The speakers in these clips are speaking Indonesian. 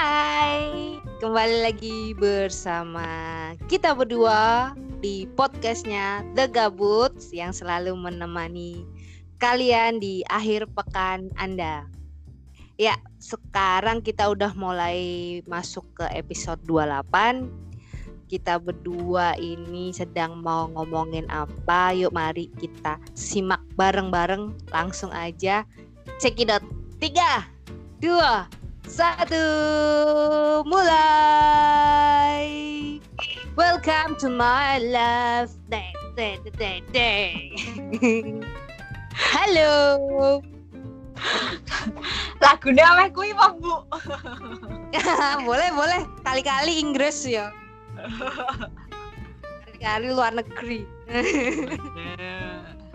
Hai, kembali lagi bersama kita berdua di podcastnya The Gabuts yang selalu menemani kalian di akhir pekan Anda. Ya, sekarang kita udah mulai masuk ke episode 28. Kita berdua ini sedang mau ngomongin apa? Yuk mari kita simak bareng-bareng langsung aja. Cekidot. Tiga, dua, satu, mulai. Welcome to my love day, day, day, day. Halo. Lagunya apa kuwi apa, Bu? boleh, boleh. Kali-kali Inggris ya. Kali-kali luar negeri.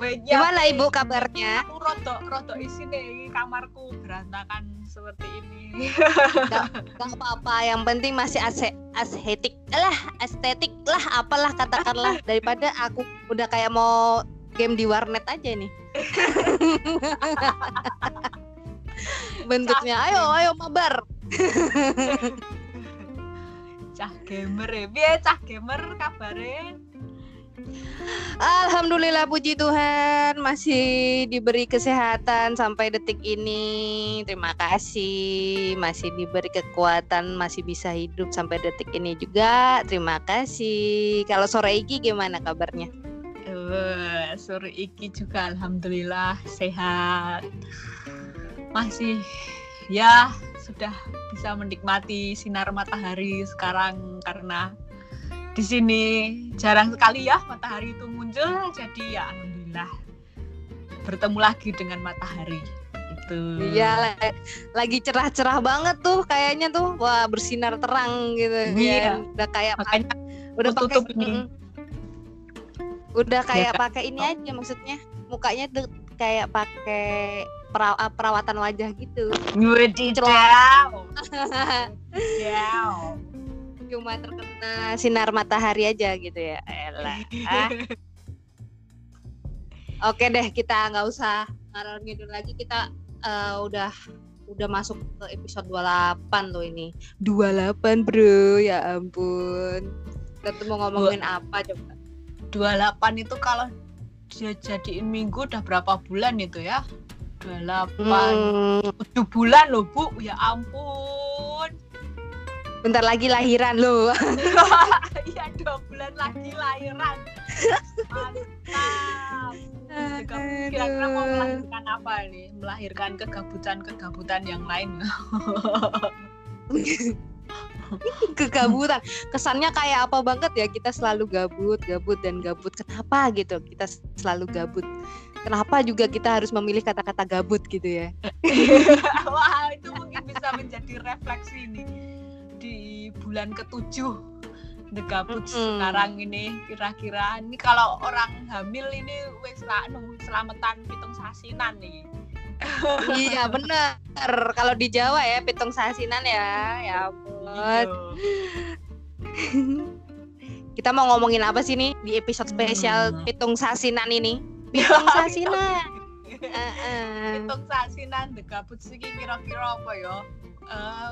Gimana Ibu kabarnya? Aku rotok rotok isine iki kamarku berantakan seperti ini. Gak, gak apa-apa, yang penting masih ase estetik lah, estetik lah, apalah katakanlah daripada aku udah kayak mau game di warnet aja nih. Bentuknya, ayo, ayo mabar. cah gamer ya, biar cah gamer kabare? Alhamdulillah puji Tuhan masih diberi kesehatan sampai detik ini. Terima kasih masih diberi kekuatan masih bisa hidup sampai detik ini juga. Terima kasih. Kalau sore iki gimana kabarnya? Uh, sore iki juga alhamdulillah sehat. Masih ya sudah bisa menikmati sinar matahari sekarang karena di sini. Jarang sekali ya matahari itu muncul jadi ya alhamdulillah bertemu lagi dengan matahari. Itu. Iya lagi cerah-cerah banget tuh kayaknya tuh. Wah bersinar terang gitu. Iya. Ya. udah kayak makanya udah tutup pakai, ini. Udah kayak Ya, pakai ini aja maksudnya. Mukanya tuh kayak pakai pera- perawatan wajah gitu. Wadidaw. Wadidaw. cuma terkena sinar matahari aja gitu ya. Elah. Ah. oke deh kita nggak usah ngalor ngidul lagi. Kita eh, udah udah masuk ke episode 28 loh ini. 28 bro. Ya ampun. Kita tuh mau ngomongin apa coba? 28 itu kalau dia jadiin minggu udah berapa bulan itu ya? 28 Hmm, 7 bulan loh bu. Ya ampun bentar lagi lahiran loh. Iya dua bulan lagi lahiran. Mantap. Kira-kira mau melahirkan apa nih melahirkan kegabutan-kegabutan yang lain. Kegabutan. Kesannya kayak apa banget ya? Kita selalu gabut gabut dan gabut. Kenapa gitu? Kita selalu gabut. Kenapa juga kita harus memilih kata-kata gabut gitu ya? Wah itu mungkin bisa menjadi refleksi nih di bulan ketujuh The Gabut Mm-mm. sekarang ini kira-kira. Ini kalau orang hamil ini wes lah anu, selamatan pitung sasinan nih. Iya bener. Kalau di Jawa ya pitung sasinan ya. Ya ampun. Iya. kita mau ngomongin apa sih nih di episode spesial Hmm. pitung sasinan ini? Pitung sasinan. Heeh. pitung sasinan The Gabut sih kira-kira apa ya? Eh,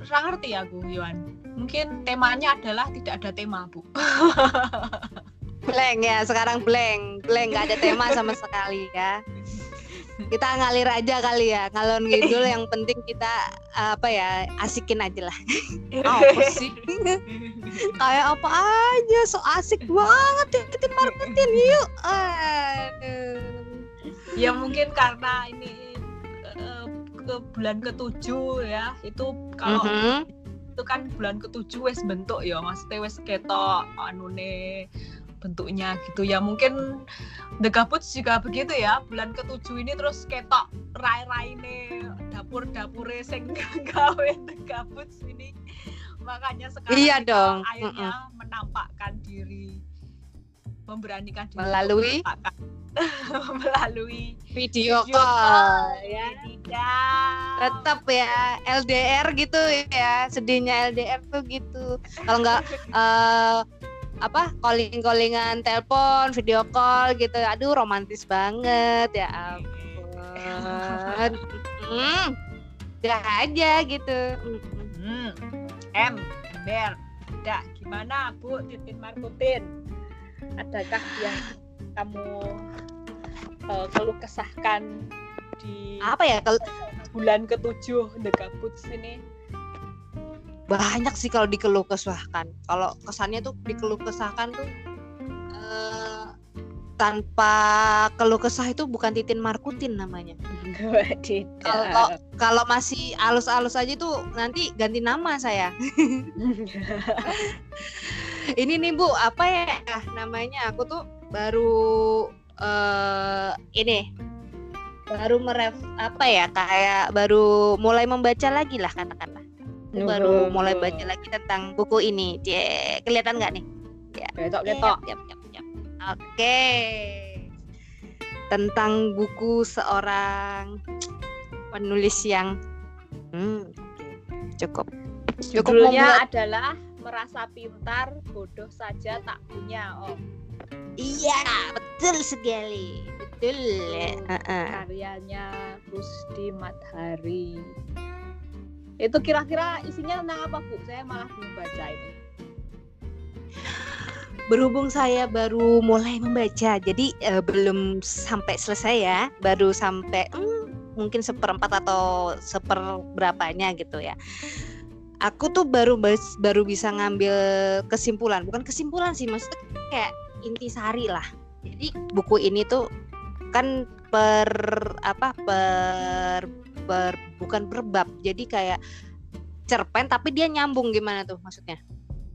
Kurang ngerti aku Yohan mungkin temanya adalah tidak ada tema bu. Blank ya sekarang blank. Blank nggak ada tema sama sekali ya. Kita ngalir aja kali ya. Ngalon ngidul yang penting kita apa ya asikin aja lah. Apa sih? kayak apa aja so asik banget. Ikutin marketin yuk. Aduh. Ya mungkin karena ini eh, ke bulan ketujuh ya itu kalau Mhm. itu kan bulan ketujuh wes bentuk ya maksudnya wes ketok anune bentuknya gitu ya mungkin The Gabut juga begitu ya bulan ketujuh ini terus ketok rai-rai dapur dapur sing gawe The ini makanya sekarang Iya dong. akhirnya menampakkan diri memberanikan diri Melalui? melalui video video call. call, ya tidak. Tetap ya LDR gitu ya sedihnya LDR tuh gitu. Kalau nggak eh, apa calling callingan telepon video call gitu aduh romantis banget ya ampun. Hmm, udah aja gitu. Hmm. M ember. Dah, gimana Bu? Titin Markutin. Adakah yang kamu uh, keluh kesahkan di apa ya? Kalau bulan ketujuh The Gabuts ini. Banyak sih kalau dikeluh kesahkan. Kalau kesannya tuh dikeluh kesahkan tuh uh, tanpa keluh kesah itu bukan titin markutin namanya. Kalau kalau masih alus-alus aja tuh nanti ganti nama saya. Ini nih bu apa ya namanya? Aku tuh baru uh, ini baru meref apa ya kayak baru mulai membaca lagi lah katakanlah baru mulai baca lagi tentang buku ini. Cie, kelihatan nggak nih? Ya. Ketok ketok. oke. Tentang buku seorang penulis yang hmm, cukup. Cukup judulnya adalah merasa pintar bodoh saja tak punya om iya betul sekali. Betul. Uh -uh. karyanya Rusdi Madhari itu kira-kira isinya tentang apa bu? Saya malah belum baca itu. Berhubung saya baru mulai membaca jadi uh, belum sampai selesai ya. Baru sampai hmm, mungkin seperempat atau seperberapanya gitu ya. Aku tuh baru baru bisa ngambil kesimpulan. Bukan kesimpulan sih maksudnya kayak intisari lah. Jadi buku ini tuh kan per apa per per bukan per bab jadi kayak cerpen tapi dia nyambung gimana tuh maksudnya?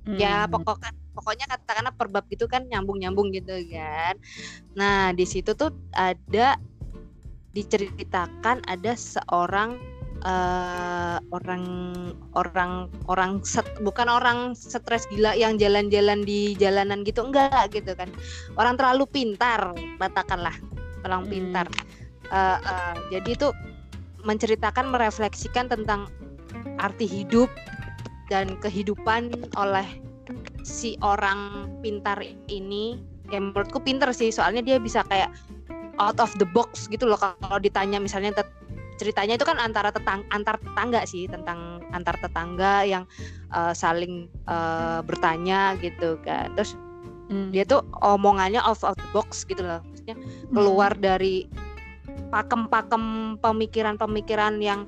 Ya, hmm. ya pokoknya pokoknya katakanlah per bab gitu kan nyambung nyambung gitu kan. Nah di situ tuh ada diceritakan ada seorang uh, orang orang orang set, bukan orang stres gila yang jalan-jalan di jalanan gitu enggak gitu kan. Orang terlalu pintar katakanlah orang hmm. pintar. Uh, uh, jadi itu menceritakan merefleksikan tentang arti hidup dan kehidupan oleh si orang pintar ini. Yang menurutku pintar sih soalnya dia bisa kayak out of the box gitu loh kalau ditanya misalnya ceritanya itu kan antara tetang antar tetangga sih tentang antar tetangga yang uh, saling uh, bertanya gitu kan terus hmm. dia tuh omongannya out of the box gitu loh maksudnya keluar hmm. dari pakem-pakem pemikiran-pemikiran yang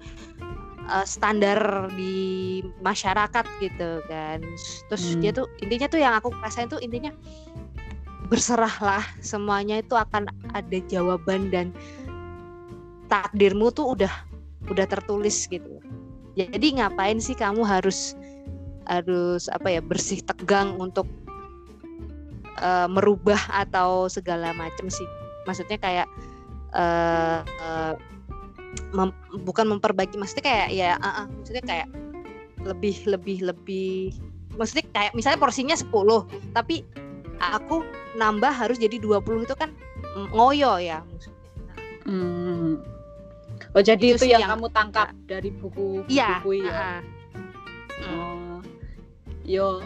uh, standar di masyarakat gitu kan terus hmm. dia tuh intinya tuh yang aku rasain tuh intinya berserahlah semuanya itu akan ada jawaban dan takdirmu tuh udah udah tertulis gitu jadi ngapain sih kamu harus harus apa ya bersih tegang untuk uh, merubah atau segala macam sih maksudnya kayak uh, uh, mem, bukan memperbaiki maksudnya kayak ya uh, uh, maksudnya kayak lebih lebih lebih maksudnya kayak misalnya porsinya 10 tapi aku nambah harus jadi 20 itu kan ngoyo ya maksudnya. Hmm. Oh jadi itu, itu yang, yang kamu tangkap uh, dari buku iya, buku ya. Uh, oh. Yo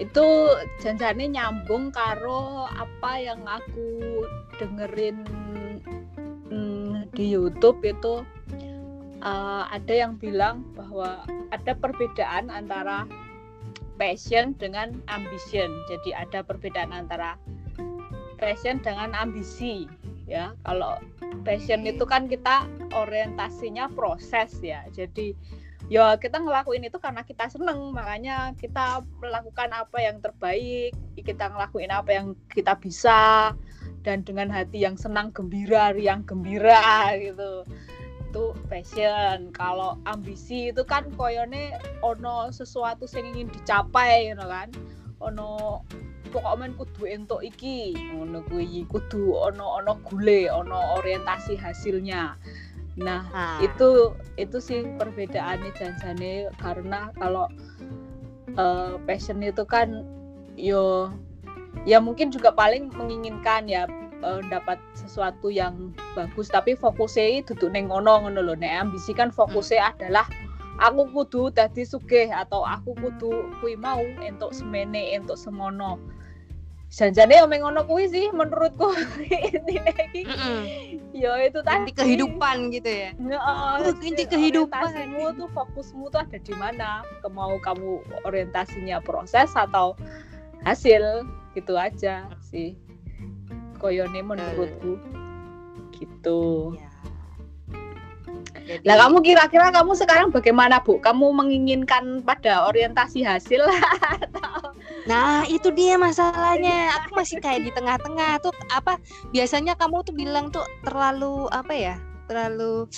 itu janjane nyambung karo apa yang aku dengerin hmm, di YouTube itu uh, ada yang bilang bahwa ada perbedaan antara passion dengan ambition. Jadi ada perbedaan antara passion dengan ambisi ya. Kalau passion itu kan kita orientasinya proses ya. Jadi ya kita ngelakuin itu karena kita seneng makanya kita melakukan apa yang terbaik kita ngelakuin apa yang kita bisa dan dengan hati yang senang gembira yang gembira gitu itu passion kalau ambisi itu kan koyone ono sesuatu yang ingin dicapai gitu kan ono pokoknya kudu entuk iki? Ngono kuwi kudu ono ono gule ono orientasi hasilnya. Nah, ha. itu itu sih perbedaannya janjane karena kalau uh, passion itu kan yo ya mungkin juga paling menginginkan ya uh, dapat sesuatu yang bagus. Tapi fokusnya itu neng ngono ngono loh nek ambisi kan fokusnya hmm. adalah aku kudu tadi sugih atau aku kudu kui mau entuk semene entuk semono janjane yang ngono kuwi sih menurutku intine iki Mm-mm. ya itu tadi Inti kehidupan gitu ya Heeh, Oh, inti kehidupan. orientasimu tuh fokusmu tuh ada di mana mau kamu orientasinya proses atau hasil gitu aja sih koyone menurutku gitu Ya. Jadi, Lah kamu kira-kira kamu sekarang bagaimana Bu? Kamu menginginkan pada orientasi hasil atau Nah, itu dia masalahnya. Aku masih kayak di tengah-tengah tuh apa biasanya kamu tuh bilang tuh terlalu apa ya? Terlalu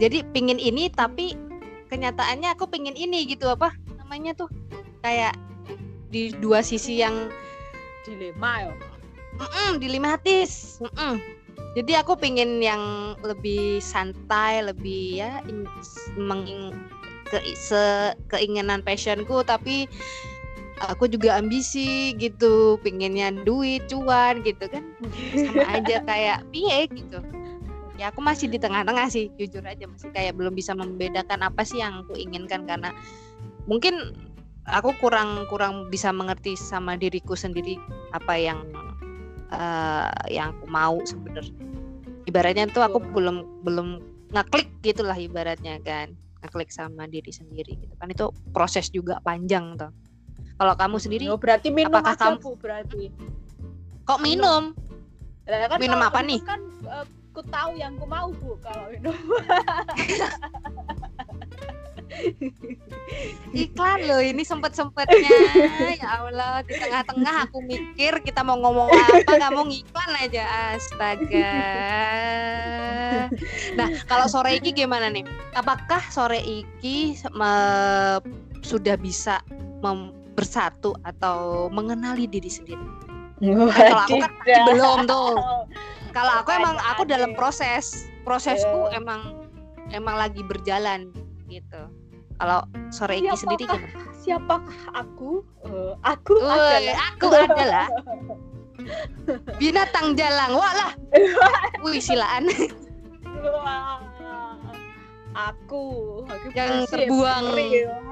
jadi pingin ini tapi kenyataannya aku pingin ini gitu apa namanya tuh kayak di dua sisi yang dilema ya? mm dilematis. Mm-mm. Jadi aku pingin yang lebih santai, lebih ya in- meng ke se keinginan passionku tapi aku juga ambisi gitu, pinginnya duit, cuan gitu kan. Sama aja kayak piye gitu. Ya aku masih di tengah-tengah sih, jujur aja masih kayak belum bisa membedakan apa sih yang aku inginkan karena mungkin aku kurang kurang bisa mengerti sama diriku sendiri apa yang eh, yang aku mau sebenarnya. Ibaratnya tuh aku belum belum ngeklik gitulah ibaratnya kan. Ngeklik sama diri sendiri gitu kan. Itu proses juga panjang tuh kalau kamu sendiri Oh, berarti minum apakah aja kamu- Bu berarti. kok minum Lah, kan Minum apa minum nih? Kan eh, ku tahu yang ku mau Bu kalau minum. iklan loh ini sempet sempetnya ya Allah di tengah-tengah aku mikir kita mau ngomong apa kamu ngiklan aja astaga nah kalau sore iki gimana nih apakah sore iki me- sudah bisa mem- bersatu atau mengenali diri sendiri kalau aku kan belum tuh kalau aku emang aku dalam proses prosesku Iya. emang emang lagi berjalan gitu kalau sore iki sendiri gimana? Siapakah aku? Eh, aku Woi, adalah aku adalah binatang jalang. Wah lah. Wih, silaan. Aku, aku Yang terbuang.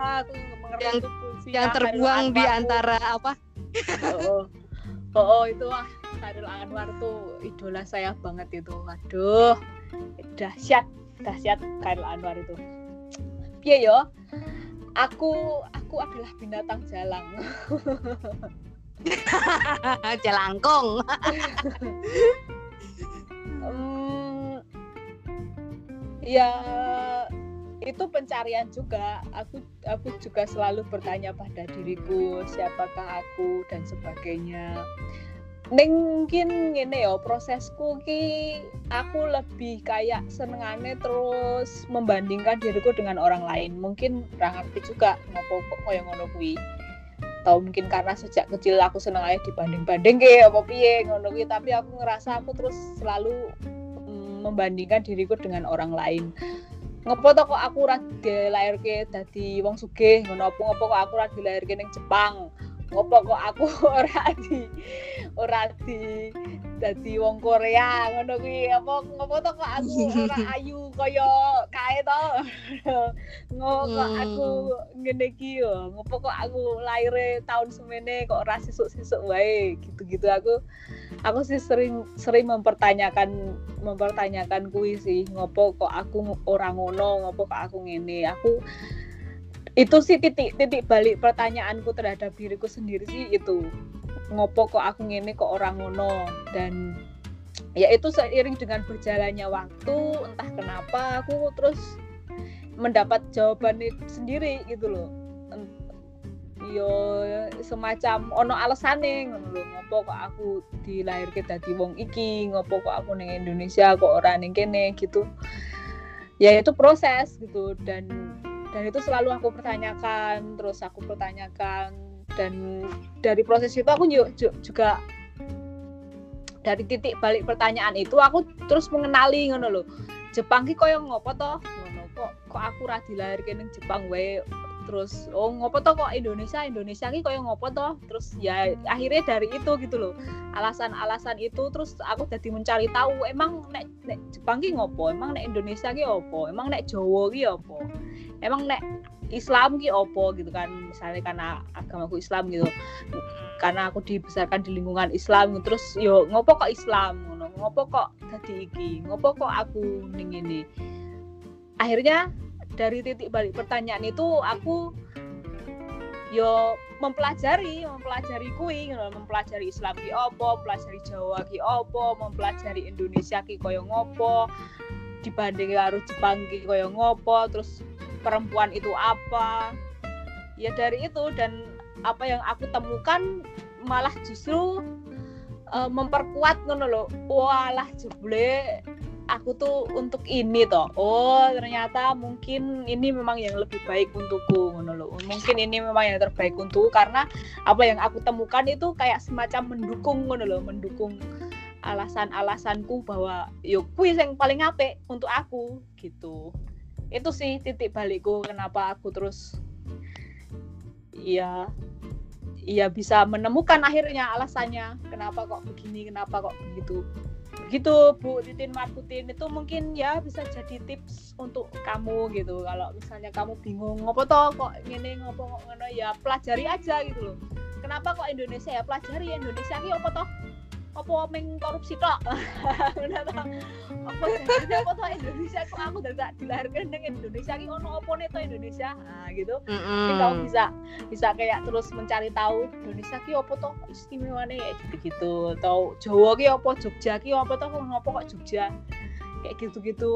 aku Yang- Yang terbuang di antara apa? oh, oh, oh, itu wah Khairul Anwar tuh idola saya banget itu. Waduh. Dahsyat dahsyat Khairul Anwar itu. Piye yo? Aku aku adalah binatang jalang. Jalangkung. Hmm, ya itu pencarian juga. Aku aku juga selalu bertanya pada diriku siapakah aku dan sebagainya. Neng mungkin ngene ya prosesku ki aku lebih kayak senengane terus membandingkan diriku dengan orang lain. Mungkin ra juga ngopo kok koyo ngono kuwi. Atau mungkin karena sejak kecil aku seneng aja dibanding-banding ke apa piye ngono kuwi. Tapi aku ngerasa aku terus selalu mm, membandingkan diriku dengan orang lain ngopo to kok aku ora dilairke dadi wong sugih? Ngono apa ngopo kok aku ora dilairke ning Jepang ngopo kok aku ora di ora di dadi wong Korea ngono kuwi. Apa ngopo to kok aku ora ayu kaya kae to? Ngopo kok Hmm. aku ngene iki yo? Ngopo kok aku laire tahun semene kok ora sisuk-sisuk wae? Gitu-gitu aku aku sih sering sering mempertanyakan mempertanyakan kuwi sih. Ngopo kok aku ora ngono? Ngopo kok aku ngene? Aku itu sih titik titik balik pertanyaanku terhadap diriku sendiri sih itu. Ngopo kok aku ngene kok orang ngono? Dan ya itu seiring dengan berjalannya waktu entah kenapa aku terus mendapat jawaban sendiri gitu loh. Yo semacam ono alasane ngono ngopo kok aku dilahirke dadi wong iki? Ngopo kok aku ning Indonesia kok ora ning kene gitu. Ya itu proses gitu dan dan itu selalu aku pertanyakan terus aku pertanyakan dan dari proses itu aku ju- ju- juga dari titik balik pertanyaan itu aku terus mengenali ngono loh Jepang ki koyo ngopo toh ngono kok kok aku ra dilahirke ning Jepang wae? Terus oh ngopo toh kok Indonesia? Indonesia ki koyo ngopo toh terus ya akhirnya dari itu gitu loh alasan-alasan itu terus aku jadi mencari tahu emang nek, nek Jepang ki ngopo? Emang nek Indonesia ki opo? Emang nek Jawa ki opo emang nek Islam ki opo gitu kan? Misalnya karena agamaku Islam gitu. Karena aku dibesarkan di lingkungan Islam terus yo ngopo kok Islam ngopo kok tadi iki? Ngopo kok aku ning ini akhirnya dari titik balik pertanyaan itu aku yo mempelajari mempelajari kui mempelajari Islam ki opo mempelajari Jawa ki opo mempelajari Indonesia ki koyo ngopo dibanding harus Jepang ki koyo ngopo terus perempuan itu apa. Ya dari itu dan apa yang aku temukan malah justru uh, memperkuat ngono loh walah jeble aku tuh untuk ini toh. Oh ternyata mungkin ini memang yang lebih baik untukku ngono loh mungkin ini memang yang terbaik untukku karena apa yang aku temukan itu kayak semacam mendukung ngono loh mendukung alasan-alasanku bahwa yuk kuis yang paling apik untuk aku gitu itu sih titik balikku kenapa aku terus iya iya bisa menemukan akhirnya alasannya kenapa kok begini kenapa kok begitu. Begitu Bu Titin Markutin itu mungkin ya bisa jadi tips untuk kamu gitu. Kalau misalnya kamu bingung ngopo toh kok ngene ngopo ngono? Ya pelajari aja gitu loh. Kenapa kok Indonesia? Ya pelajari Indonesia. Ini apa toh apa meng korupsi tok? Apa jadi apa tuh Indonesia? Kok aku tidak dilahirkan dengan Indonesia? Ki ono apa nih tuh Indonesia? Nah gitu. Mm -hmm. kamu bisa bisa kayak terus mencari tahu Indonesia ki apa tuh istimewa nih kayak gitu atau Jawa ki apa Jogja ki apa tuh apa kok Jogja? Kayak gitu gitu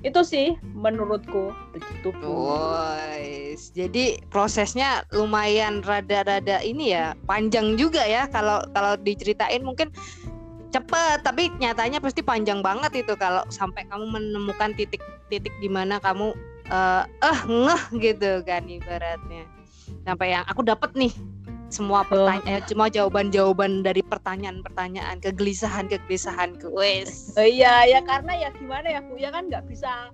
itu sih menurutku begitu Boys. Jadi prosesnya lumayan rada-rada ini ya panjang juga ya kalau kalau diceritain mungkin cepet tapi nyatanya pasti panjang banget itu kalau sampai kamu menemukan titik-titik di mana kamu uh, eh ngeh gitu kan ibaratnya. Sampai yang aku dapat nih semua pertanyaan oh. cuma jawaban-jawaban dari pertanyaan-pertanyaan kegelisahan-kegelisahan ke wes. Oh, iya ya karena ya gimana ya bu? Ya kan nggak bisa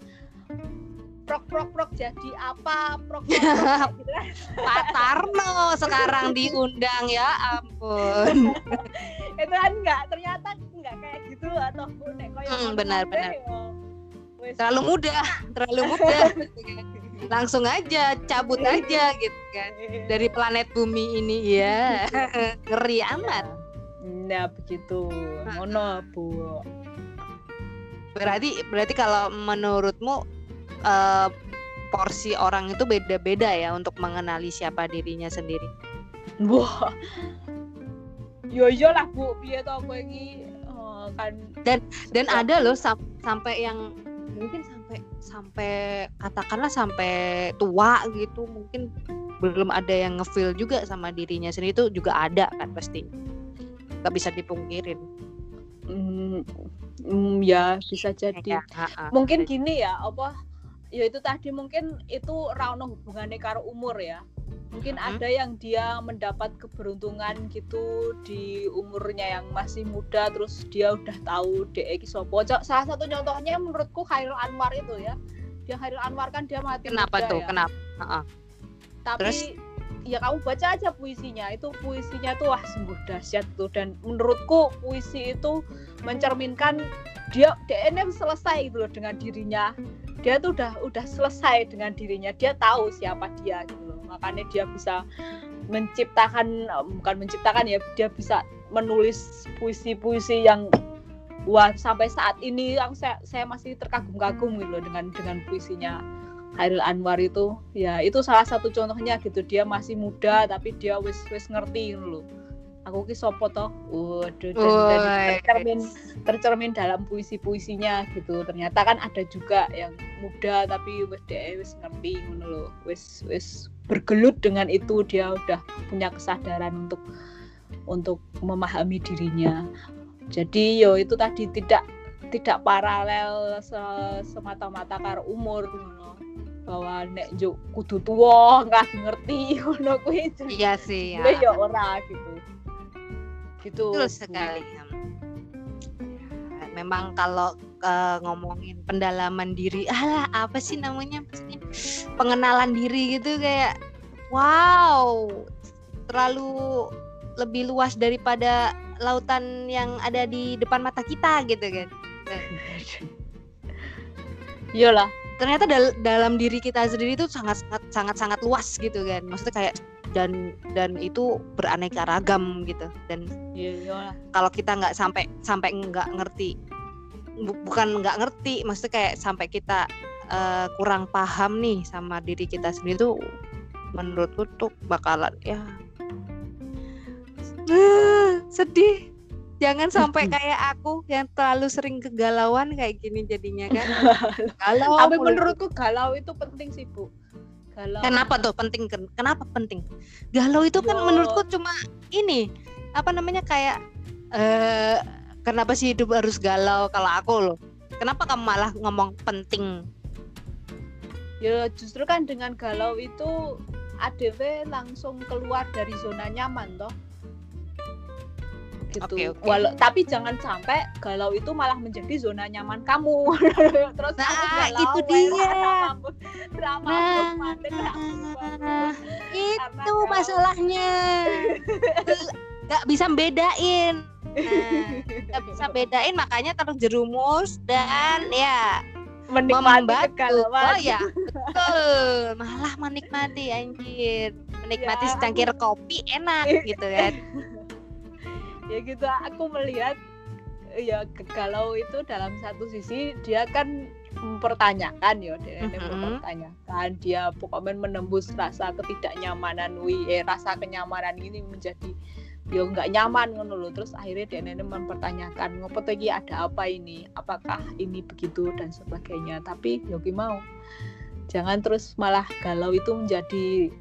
prok prok prok jadi apa? Prok prok, prok gitu kan. Pak Tarno sekarang diundang ya ampun. Itu kan nggak ternyata nggak kayak gitu atau nek hmm, benar benar. ya, terlalu mudah terlalu mudah. Langsung aja cabut iya. aja gitu kan. Dari planet bumi ini ya ngeri amat. Nah begitu. Mono bu. Berarti berarti kalau menurutmu uh, porsi orang itu beda-beda ya untuk mengenali siapa dirinya sendiri. Wah. Yo yo lah bu. Biar tau gue ini uh, kan dan dan ada loh sam sampai yang mungkin sampai sampai katakanlah sampai tua gitu mungkin belum ada yang ngefeel juga sama dirinya sendiri itu juga ada kan pasti. Nggak bisa dipungkirin. Mm, mm, ya bisa jadi. ya, mungkin gini ya apa ya itu tadi mungkin itu rano hubungannya karo umur ya mungkin hmm. ada yang dia mendapat keberuntungan gitu di umurnya yang masih muda terus dia udah tahu DE sopo salah satu contohnya menurutku Khairul Anwar itu ya dia Khairul Anwar kan dia mati kenapa muda tuh ya. kenapa uh -uh. tapi terus? Ya kamu baca aja puisinya. Itu puisinya tuh wah sungguh dahsyat tuh. Dan menurutku puisi itu mencerminkan dia DN selesai gitu loh dengan dirinya. Dia tuh udah udah selesai dengan dirinya. Dia tahu siapa dia gitu loh. Makanya dia bisa menciptakan bukan menciptakan ya dia bisa menulis puisi-puisi yang wah sampai saat ini yang saya saya masih terkagum-kagum gitu loh dengan dengan puisinya Hairil Anwar itu ya itu salah satu contohnya gitu. Dia masih muda tapi dia wis wis ngerti loh aku ki sopo toh waduh dan, dan tercermin tercermin dalam puisi-puisinya gitu. Ternyata kan ada juga yang muda tapi wis deh wis ngerti ngono loh wis wis bergelut dengan itu dia udah punya kesadaran untuk untuk memahami dirinya. Jadi yo itu tadi tidak tidak paralel se semata-mata karo umur bahwa nek juk kudu tua nggak ngerti ngono kuwi. Iya sih ya. ya ora gitu. Gitu. Betul sekali memang kalau uh, ngomongin pendalaman diri alah apa sih namanya maksudnya pengenalan diri gitu kayak wow terlalu lebih luas daripada lautan yang ada di depan mata kita gitu kan. Iyalah ternyata dal dalam diri kita sendiri itu sangat sangat sangat sangat luas gitu kan. Maksudnya kayak dan dan itu beraneka ragam gitu. Dan Iya, kalau kita nggak sampai sampai nggak ngerti bu- bukan nggak ngerti maksudnya kayak sampai kita eh, kurang paham nih sama diri kita sendiri tuh menurutku tuh bakalan ya. Eh, sedih jangan sampai kayak aku yang terlalu sering kegalauan kayak gini jadinya kan galau Tapi menurutku galau itu penting sih, Bu. Galau. Kenapa tuh penting? Ken- Kenapa penting? Galau itu kan Yo. menurutku cuma ini apa namanya kayak eh kenapa sih hidup harus galau kalau aku loh? Kenapa kamu malah ngomong penting? Ya justru kan dengan galau itu ADW langsung keluar dari zona nyaman toh. Gitu. Oke, oke. Walau tapi jangan sampai galau itu malah menjadi zona nyaman kamu. Terus kamu Nah, galau, itu dia. drama- Nah, mandek, nah, itu galau. masalahnya. Gak bisa bedain. Nah, gak bisa bedain makanya terjerumus dan ya menikmati kegalauan. Oh ya, betul. Malah menikmati anjir. Menikmati Ya. secangkir kopi enak gitu kan. ya gitu aku melihat ya galau itu dalam satu sisi dia kan mempertanyakan ya dia ini Mhm. mempertanyakan dia pokoknya menembus rasa ketidaknyamanan wi eh rasa kenyamanan ini menjadi ya nggak nyaman ngono terus akhirnya dia ini mempertanyakan ngopo iki ada apa ini? Apakah ini begitu? dan sebagainya. Tapi ya ki mau jangan terus malah galau itu menjadi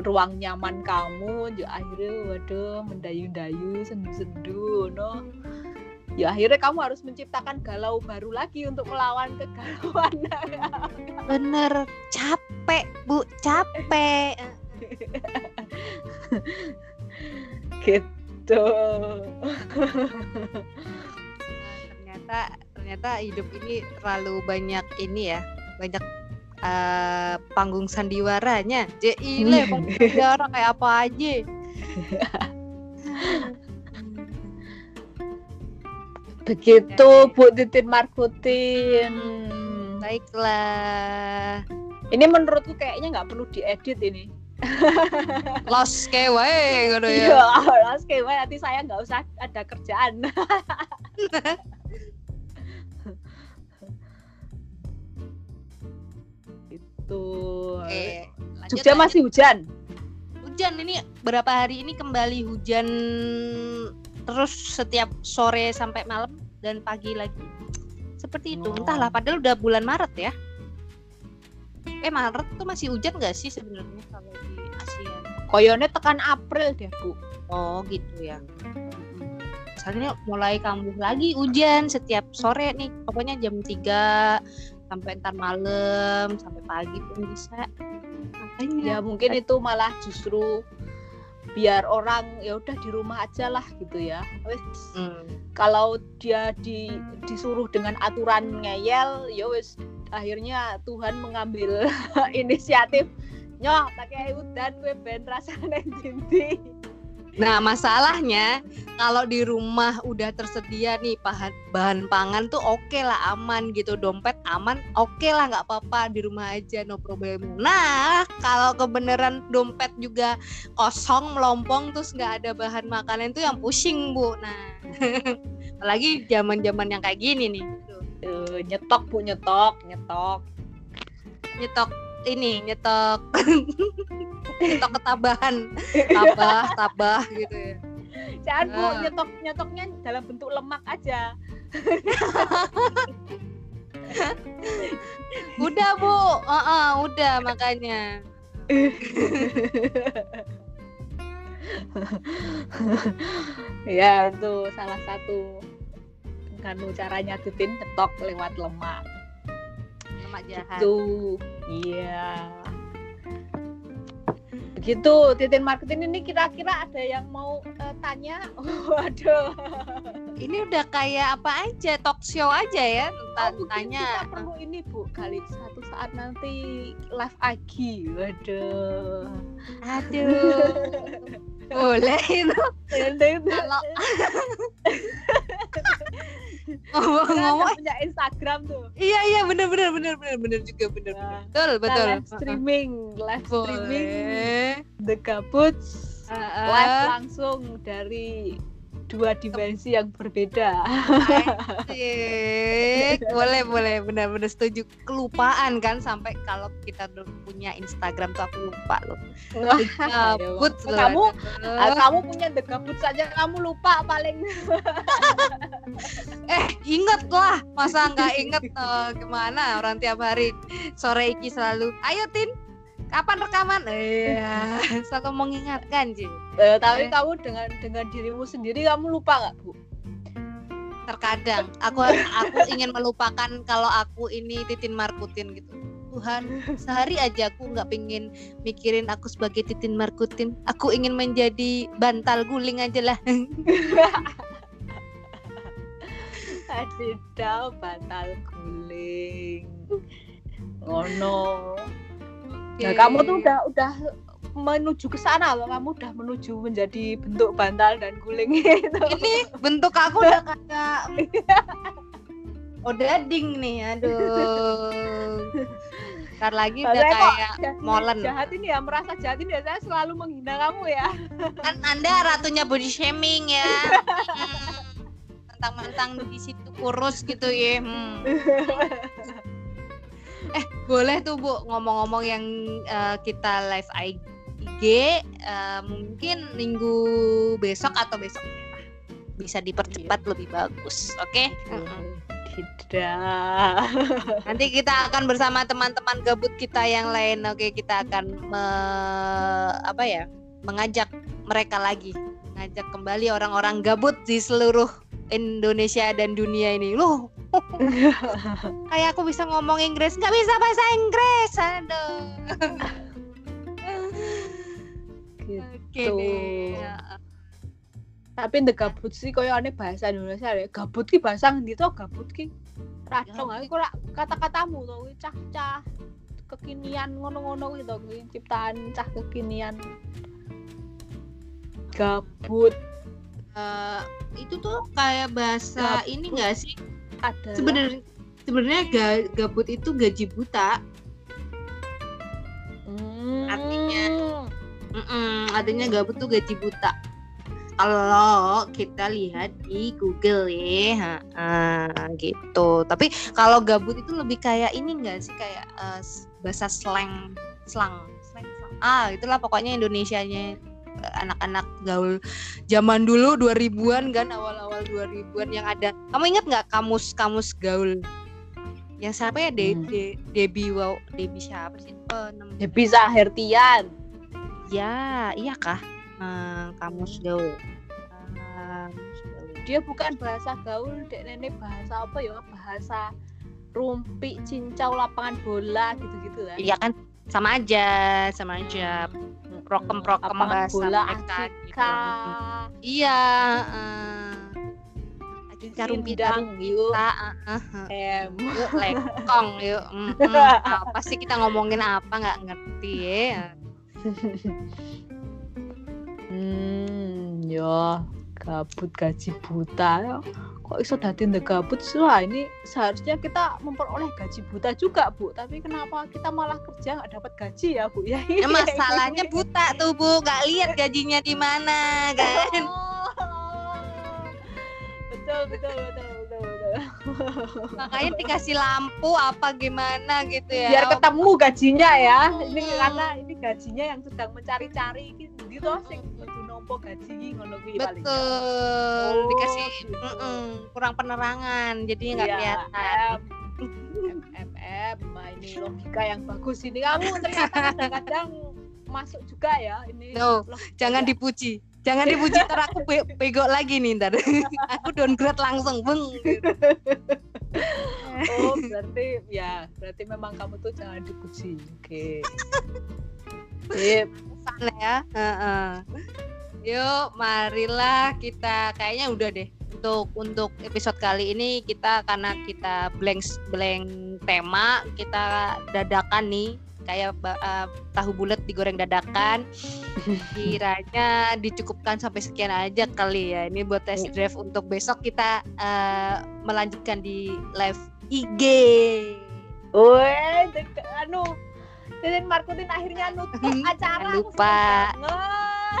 ruang nyaman kamu ya akhirnya waduh mendayu-dayu sendu-sendu no. Ya akhirnya kamu harus menciptakan galau baru lagi untuk melawan kegalauan. Bener, capek bu, capek. gitu. Ternyata ternyata hidup ini terlalu banyak ini ya, banyak eh, panggung sandiwaranya. Jile panggung sandiwara kayak apa aja. begitu Bu Titin Markutin Baiklah. ini menurutku kayaknya nggak perlu diedit ini Los wae ngono ya. iya las kayak nanti saya nggak usah ada kerjaan itu Oke. lanjut, Jogja lanjut. masih hujan? Hujan ini berapa hari ini kembali hujan terus setiap sore sampai malam dan pagi lagi? Seperti itu. Oh. entahlah padahal udah bulan Maret ya. Eh Maret tuh masih hujan gak sih sebenarnya kalau di Asia? Koyone tekan April deh bu. Oh gitu ya. Misalnya mulai kambuh lagi hujan setiap sore nih. Pokoknya jam 3 sampai ntar malam sampai pagi pun bisa. Makanya. Ya mungkin itu malah justru biar orang ya udah di rumah aja lah gitu ya. Wes. Hmm. kalau dia di disuruh dengan aturan ngeyel ya wes. Akhirnya Tuhan mengambil inisiatif nyoh pakai udan gue ben rasane dinti Nah, masalahnya kalau di rumah udah tersedia nih bahan bahan pangan tuh oke lah aman gitu, dompet aman, oke lah nggak apa-apa. Di rumah aja no problem. Nah, kalau kebenaran dompet juga kosong melompong terus nggak ada bahan makanan itu yang pusing bu. Nah, apalagi zaman-zaman yang kayak gini nih, Tuh, Eh, nyetok bu nyetok nyetok. Nyetok ini nyetok nyetok ketabahan, tabah tabah gitu ya. jangan bu Ah. nyetok nyetoknya dalam bentuk lemak aja Udah bu, Heeh, udah makanya. ya itu salah satu kan caranya titin nyetok lewat lemak Lemak jahat. itu iya begitu titin marketing ini kira-kira ada yang mau eh, tanya waduh Ini udah kayak apa aja, talk show aja ya, Oh, tentang mungkin tanya. kita perlu ini bu kali satu saat nanti live lagi waduh Aduh. Boleh itu. Nanti- Ngomong-ngomong. Punya Instagram tuh. iya iya bener bener bener bener bener juga bener Nah, betul betul. live streaming, live streaming. The Gabuts Heeh. live langsung dari dua dimensi yang berbeda. Asik. boleh boleh benar-benar setuju kelupaan kan sampai kalau kita udah punya Instagram tuh aku lupa loh gabut loh. kamu ah, kamu punya The Gabuts saja kamu lupa paling. eh inget lah masa nggak inget eh, gimana orang tiap hari sore iki selalu ayo tin kapan rekaman iya selalu mengingatkan sih Eh, tapi Eh. kamu dengan dengan dirimu sendiri kamu lupa nggak bu? terkadang aku aku ingin melupakan kalau aku ini Titin Markutin gitu Tuhan sehari aja aku nggak pengen mikirin aku sebagai Titin Markutin aku ingin menjadi bantal guling aja lah Tidak bantal guling. Ngono. Nah, kamu tuh udah udah menuju ke sana loh. Kamu udah menuju menjadi bentuk bantal dan guling itu. ini bentuk aku udah kayak odading nih aduh Ntar lagi udah kayak molen. Jahat ini ya, merasa jahat ini ya. Saya selalu menghina kamu ya. kan anda ratunya body shaming ya Hmm. mentang-mentang di situ kurus gitu ya hmm. eh boleh tuh bu ngomong-ngomong yang eh, kita live IG eh, mungkin minggu besok atau besok bisa dipercepat lebih bagus oke? Mm-mm. Tidak. nanti kita akan bersama teman-teman gabut kita yang lain oke? Kita akan me- apa ya? Mengajak mereka lagi. Ngajak kembali orang-orang gabut di seluruh Indonesia dan dunia ini loh kayak aku bisa ngomong Inggris nggak bisa bahasa Inggris aduh Gitu. deh Ya. Tapi the gabut sih koyo aneh bahasa Indonesia ya. Gabut ki bahasa ngendi to gabut ki? Radong aku ora kata-katamu to kuwi cah-cah kekinian ngono-ngono kuwi to kuwi ciptaan cah kekinian. Gabut Eh, itu tuh kayak bahasa Gabut. ini enggak sih adalah sebenarnya sebenarnya ga- gabut itu gaji buta Hmm. artinya. Mm-mm, artinya gabut tuh gaji buta. Kalau kita lihat di Google ya, ha-ha, gitu. Tapi kalau gabut itu lebih kayak ini enggak sih kayak s- bahasa slang, slang, slang, slang. Ah, itulah pokoknya Indonesianya anak-anak gaul zaman dulu 2000-an kan awal-awal 2000-an yang ada. Kamu ingat nggak kamus-kamus gaul? Yang siapa ya? De, Hmm. De, Debbie wow, Debbie siapa sih? Oh, nem- Ya. Ya, iya kah? Eh, kamus gaul. Kamus gaul. Dia bukan bahasa gaul, dek nenek bahasa apa ya? Bahasa rumpi, cincau, lapangan bola gitu-gitu kan. Iya kan? Sama aja, sama aja. Prokem-prokem Lapangan bahasa bola mereka gitu. Iya, uh, Acika rumpi Sindang, yuk. uh, uh, yuk lekong, yuk. Mm, mm. apa sih kita ngomongin apa nggak ngerti ya? Hmm, ya gabut gaji buta ya. Kok iso dadi gabut? Wah, ini seharusnya kita memperoleh gaji buta juga, Bu. Tapi kenapa kita malah kerja nggak dapat gaji ya, Bu? Ya, Ya, masalahnya buta tuh bu, nggak lihat gajinya di mana kan? Oh. Betul, betul, betul, betul, betul. Makanya dikasih lampu apa gimana gitu ya? Biar ketemu gajinya ya. Ini Hmm. karena ini gajinya yang sedang mencari-cari to sing nampa gaji iki ngono kuwi paling. Betul, Oh, dikasih gitu. mm-mm, kurang penerangan, jadi nggak Iya, kelihatan. M, M, M, Nah, ini logika yang bagus ini kamu ternyata kadang-kadang masuk juga ya ini. No, logika. jangan dipuji, jangan dipuji ntar aku be- bego lagi nih ntar. aku downgrade langsung, beng. Oh berarti ya berarti memang kamu tuh jangan dipuji. Oke. Sip. Sana ya. Heeh. Yuk, marilah kita kayaknya udah deh untuk untuk episode kali ini kita karena kita blank blank tema kita dadakan nih kayak uh, tahu bulat digoreng dadakan. Kiranya dicukupkan sampai sekian aja kali ya. Ini buat test drive untuk besok kita uh, melanjutkan di live IG. Woi, anu Titin Markutin akhirnya nutup acara. Lupa.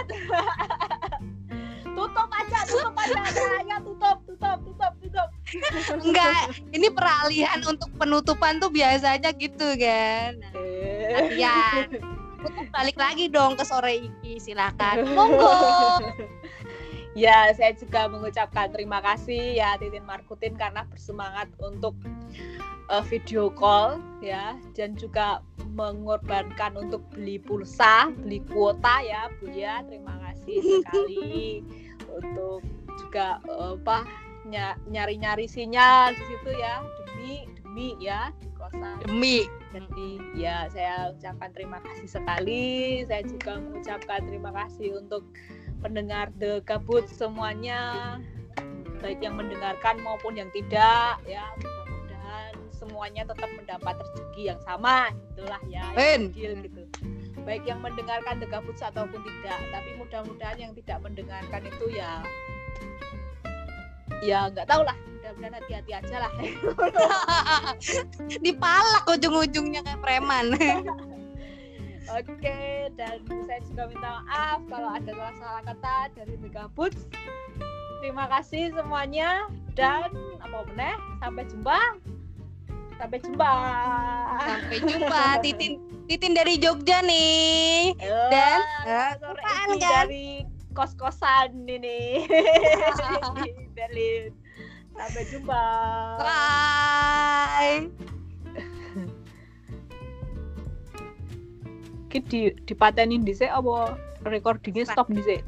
tutup aja, tutup aja, ya tutup, tutup, tutup, tutup. Enggak, ini peralihan untuk penutupan tuh biasanya gitu kan. Latihan. Tutup balik lagi dong ke sore ini, silakan. Monggo. Ya, saya juga mengucapkan terima kasih ya Titin Markutin karena bersemangat untuk uh, video call ya dan juga mengorbankan untuk beli pulsa, beli kuota ya Bu ya. Terima kasih sekali untuk juga apa nyari-nyari sinyal di situ ya demi demi ya di kosan. Demi. Jadi ya saya ucapkan terima kasih sekali. Saya juga mengucapkan terima kasih untuk pendengar The Kabut semuanya baik yang mendengarkan maupun yang tidak ya semuanya tetap mendapat rezeki yang sama itulah ya yang gitu baik yang mendengarkan The Kabut ataupun tidak tapi mudah-mudahan yang tidak mendengarkan itu ya ya nggak tahu lah mudah-mudahan hati-hati aja lah dipalak ujung-ujungnya kayak preman Oke, dan saya juga minta maaf kalau ada salah-salah kata dari Boots. Terima kasih semuanya dan apa benar? Sampai jumpa. Sampai jumpa. Sampai jumpa. Titin Titin dari Jogja nih. Dan uh, sore kan? dari kos-kosan ini. Berlin. Sampai jumpa. Bye. di dipatenin dhisik apa recordingnya stop dhisik